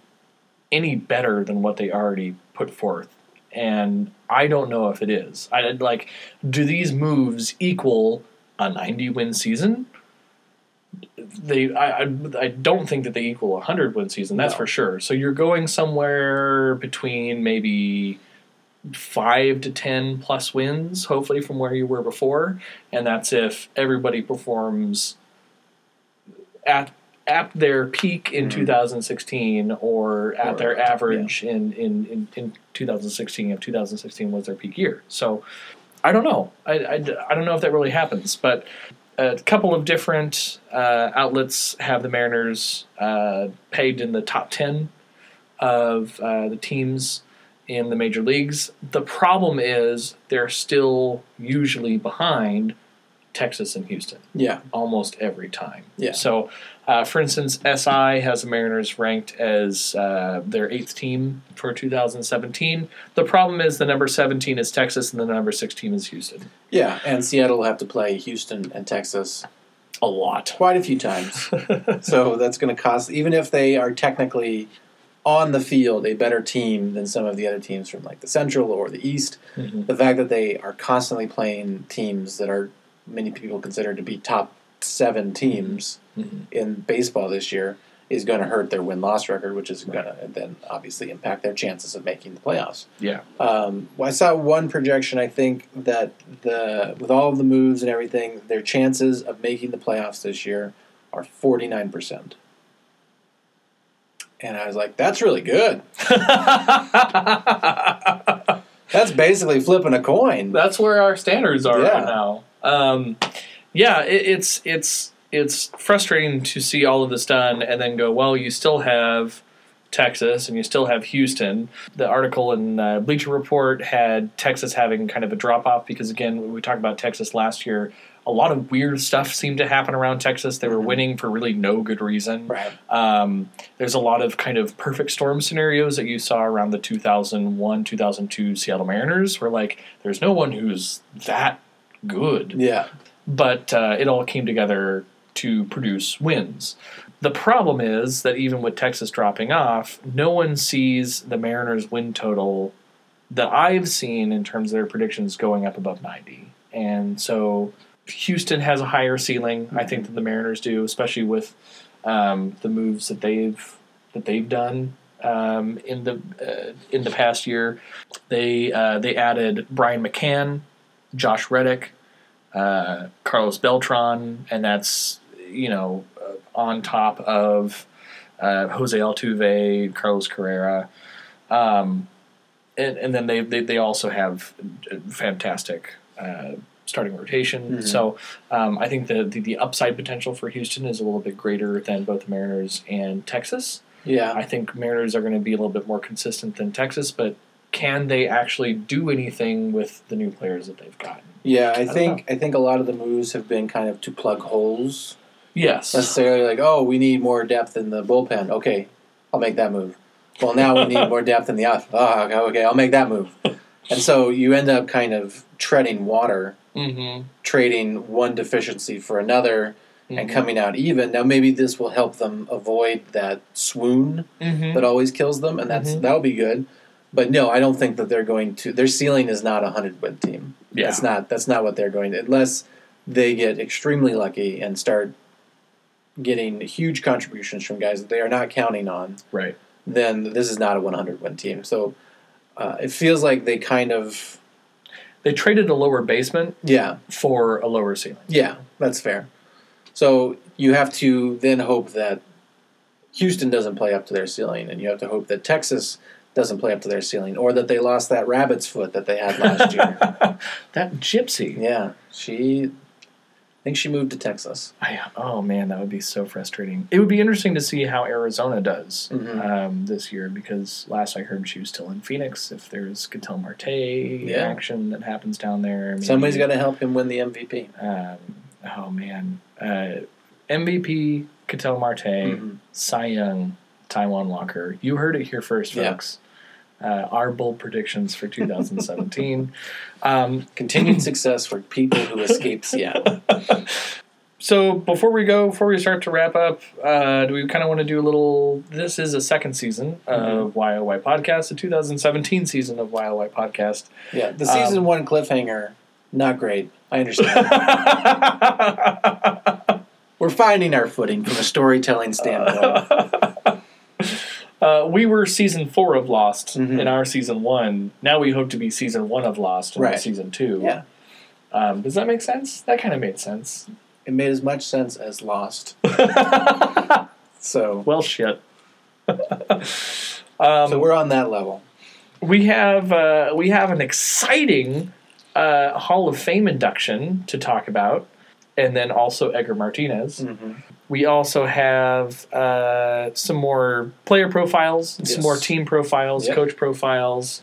any better than what they already put forth? And I don't know if it is. I like, do these moves equal a 90 win season? They, I, I, don't think that they equal a 100 win season. That's No. for sure. So you're going somewhere between maybe five to 10 plus wins, hopefully from where you were before. And that's if everybody performs at at their peak in Mhm. 2016 or at Or- their average in, in, in, in 2016 if 2016 was their peak year. So i don't know. I, I, I don't know if that really happens but a couple of different uh, outlets have the mariners uh, pegged in the top 10 of uh, the teams in the major leagues. The problem is they're still usually behind texas and houston Yeah. almost every time. Yeah. So, uh, for instance, SI has the Mariners ranked as uh, their eighth team for 2017. The problem is the number 17 is Texas and the number 16 is Houston. Yeah. And Seattle will have to play Houston and Texas A lot. quite a few times. so that's going to cost, even if they are technically on the field a better team than some of the other teams from like the Central or the East, Mhm. the fact that they are constantly playing teams that are many people consider to be top seven teams Mhm. in baseball this year is going to hurt their win loss record, which is going to then obviously impact their chances of making the playoffs. Yeah. Um, well, I saw one projection. I think that the with all of the moves and everything, their chances of making the playoffs this year are forty nine percent. And I was like, "That's really good. That's basically flipping a coin." That's where our standards are Yeah. right now. Um, yeah, it, it's it's it's frustrating to see all of this done and then go, well, you still have Texas and you still have Houston. The article in uh, Bleacher Report had Texas having kind of a drop off because again, we talked about Texas last year, a lot of weird stuff seemed to happen around Texas. They were Mhm. winning for really no good reason. Right. Um, there's a lot of kind of perfect storm scenarios that you saw around the 2001 2002 Seattle Mariners, where like there's no one who's that good, Yeah. but uh, it all came together to produce wins. The problem is that even with Texas dropping off, no one sees the Mariners' win total that I've seen in terms of their predictions going up above 90. And so Houston has a higher ceiling, I think, than the Mariners do, especially with um, the moves that they've that they've done um, in the uh, in the past year. They uh, they added Brian McCann, Josh Reddick, uh, Carlos Beltran, and that's you know uh, on top of uh, Jose Altuve, Carlos Correa. Um, and, and then they, they, they also have fantastic uh, starting rotation. Mhm. So um, I think the, the, the upside potential for Houston is a little bit greater than both the Mariners and Texas. Yeah. I think Mariners are going to be a little bit more consistent than Texas, but can they actually do anything with the new players that they've gotten? Yeah. I don't think I think a lot of the moves have been kind of to plug holes. Yes. necessarily like, oh, we need more depth in the bullpen. Okay, I'll make that move. Well, now we need more depth in the out. Oh, okay, okay, I'll make that move. And so you end up kind of treading water, Mm-hmm. trading one deficiency for another, and coming out even. Now maybe this will help them avoid that swoon Mm-hmm. that always kills them, and that's Mhm. that'll be good. But no, I don't think that they're going to. Their ceiling is not a hundred win team. Yeah. That's not. That's not what they're going to. Unless they get extremely lucky and start getting huge contributions from guys that they are not counting on, Right. then this is not a 100 win team. So uh, it feels like they kind of. They traded a lower basement Yeah, for a lower ceiling. yeah, that's fair. So you have to then hope that Houston doesn't play up to their ceiling, and you have to hope that Texas doesn't play up to their ceiling, or that they lost that rabbit's foot that they had last year. that gypsy. Yeah, she. I think she moved to Texas. I, oh man, that would be so frustrating. It would be interesting to see how Arizona does Mhm. um, this year because last I heard she was still in Phoenix. If there's Ketel Marte Yeah. action that happens down there, maybe, Somebody's got to help him win the MVP. Um, oh man, uh, MVP Ketel Marte, Mhm. Cy Young, Taijuan Walker. You heard it here first, Yeah. Uh, our bold predictions for 2017. um, Continued success for people who escaped Seattle. so before we go, before we start to wrap up, uh, do we kind of want to do a little? This is a second season of YOY Podcast, the 2017 season of YOY Podcast. Yeah, the season Um, one cliffhanger, not great. I understand. We're finding our footing from a storytelling standpoint. Uh, we were season four of Lost Mhm. in our season one. Now we hope to be season one of Lost in Right. season two. Yeah. Um, does that make sense? That kind of made sense. It made as much sense as Lost. So, well, shit. um, so we're on that level. we have uh, we have an exciting uh, Hall of Fame induction to talk about, and then also Edgar Martinez. Mm-hmm. We also have uh, some more player profiles, Yes. some more team profiles, Yep. coach profiles.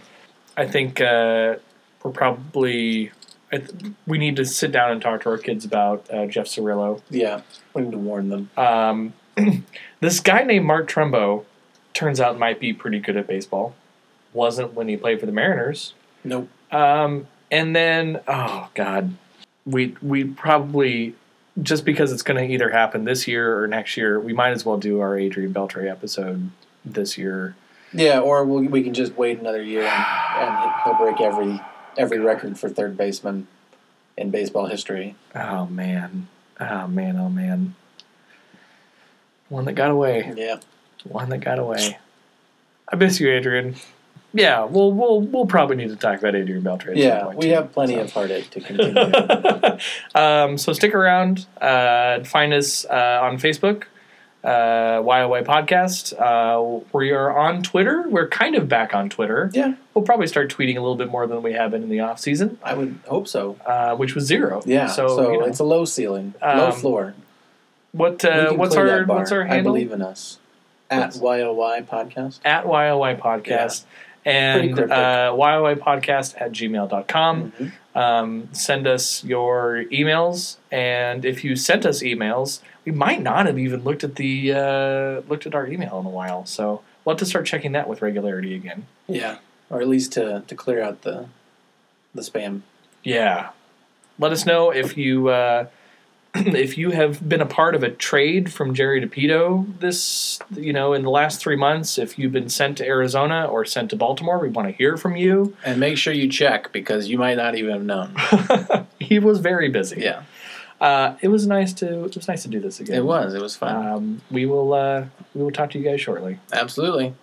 I think uh, we're probably I th- we need to sit down and talk to our kids about uh, Jeff Cirillo. Yeah, we need to warn them. Um, this guy named Mark Trumbo turns out might be pretty good at baseball. Wasn't when he played for the Mariners. Nope. Um, and then, oh god, we we probably just because it's going to either happen this year or next year, we might as well do our Adrian Beltre episode this year. Yeah, or we'll, we can just wait another year and, and he'll break every every record for third baseman in baseball history. Oh man, oh man, oh man. One that got away. Yeah. One that got away. I miss you, Adrian. Yeah, we'll we'll we'll probably need to talk about Adrian Beltre. At some Yeah, point we too, have plenty so. of heartache to continue. um, so stick around. Uh, find us uh, on Facebook, uh, YOY Podcast. Uh, we are on Twitter. We're kind of back on Twitter. yeah, We'll probably start tweeting a little bit more than we have been in the off season, I would hope so. uh, which was zero. Yeah, So, so, you know, it's a low ceiling, low Um, floor. what uh, what's our what's our handle? I believe in us. At YOY podcast. At YOY Podcast. Pretty And uh, Podcast at gmail.com. Mhm. um, send us your emails and if you sent us emails we might not have even looked at the uh, looked at our email in a while so we'll have to start checking that with regularity again Yeah, or at least to, to clear out the the spam. yeah let us know if you uh, if you have been a part of a trade from Jerry Dipoto this you know in the last three months if you've been sent to Arizona or sent to Baltimore we want to hear from you And make sure you check because you might not even have known. he was very busy Yeah, uh, it was nice to it was nice to do this again it was. It was fun. Um, we will uh, we will talk to you guys shortly. Absolutely.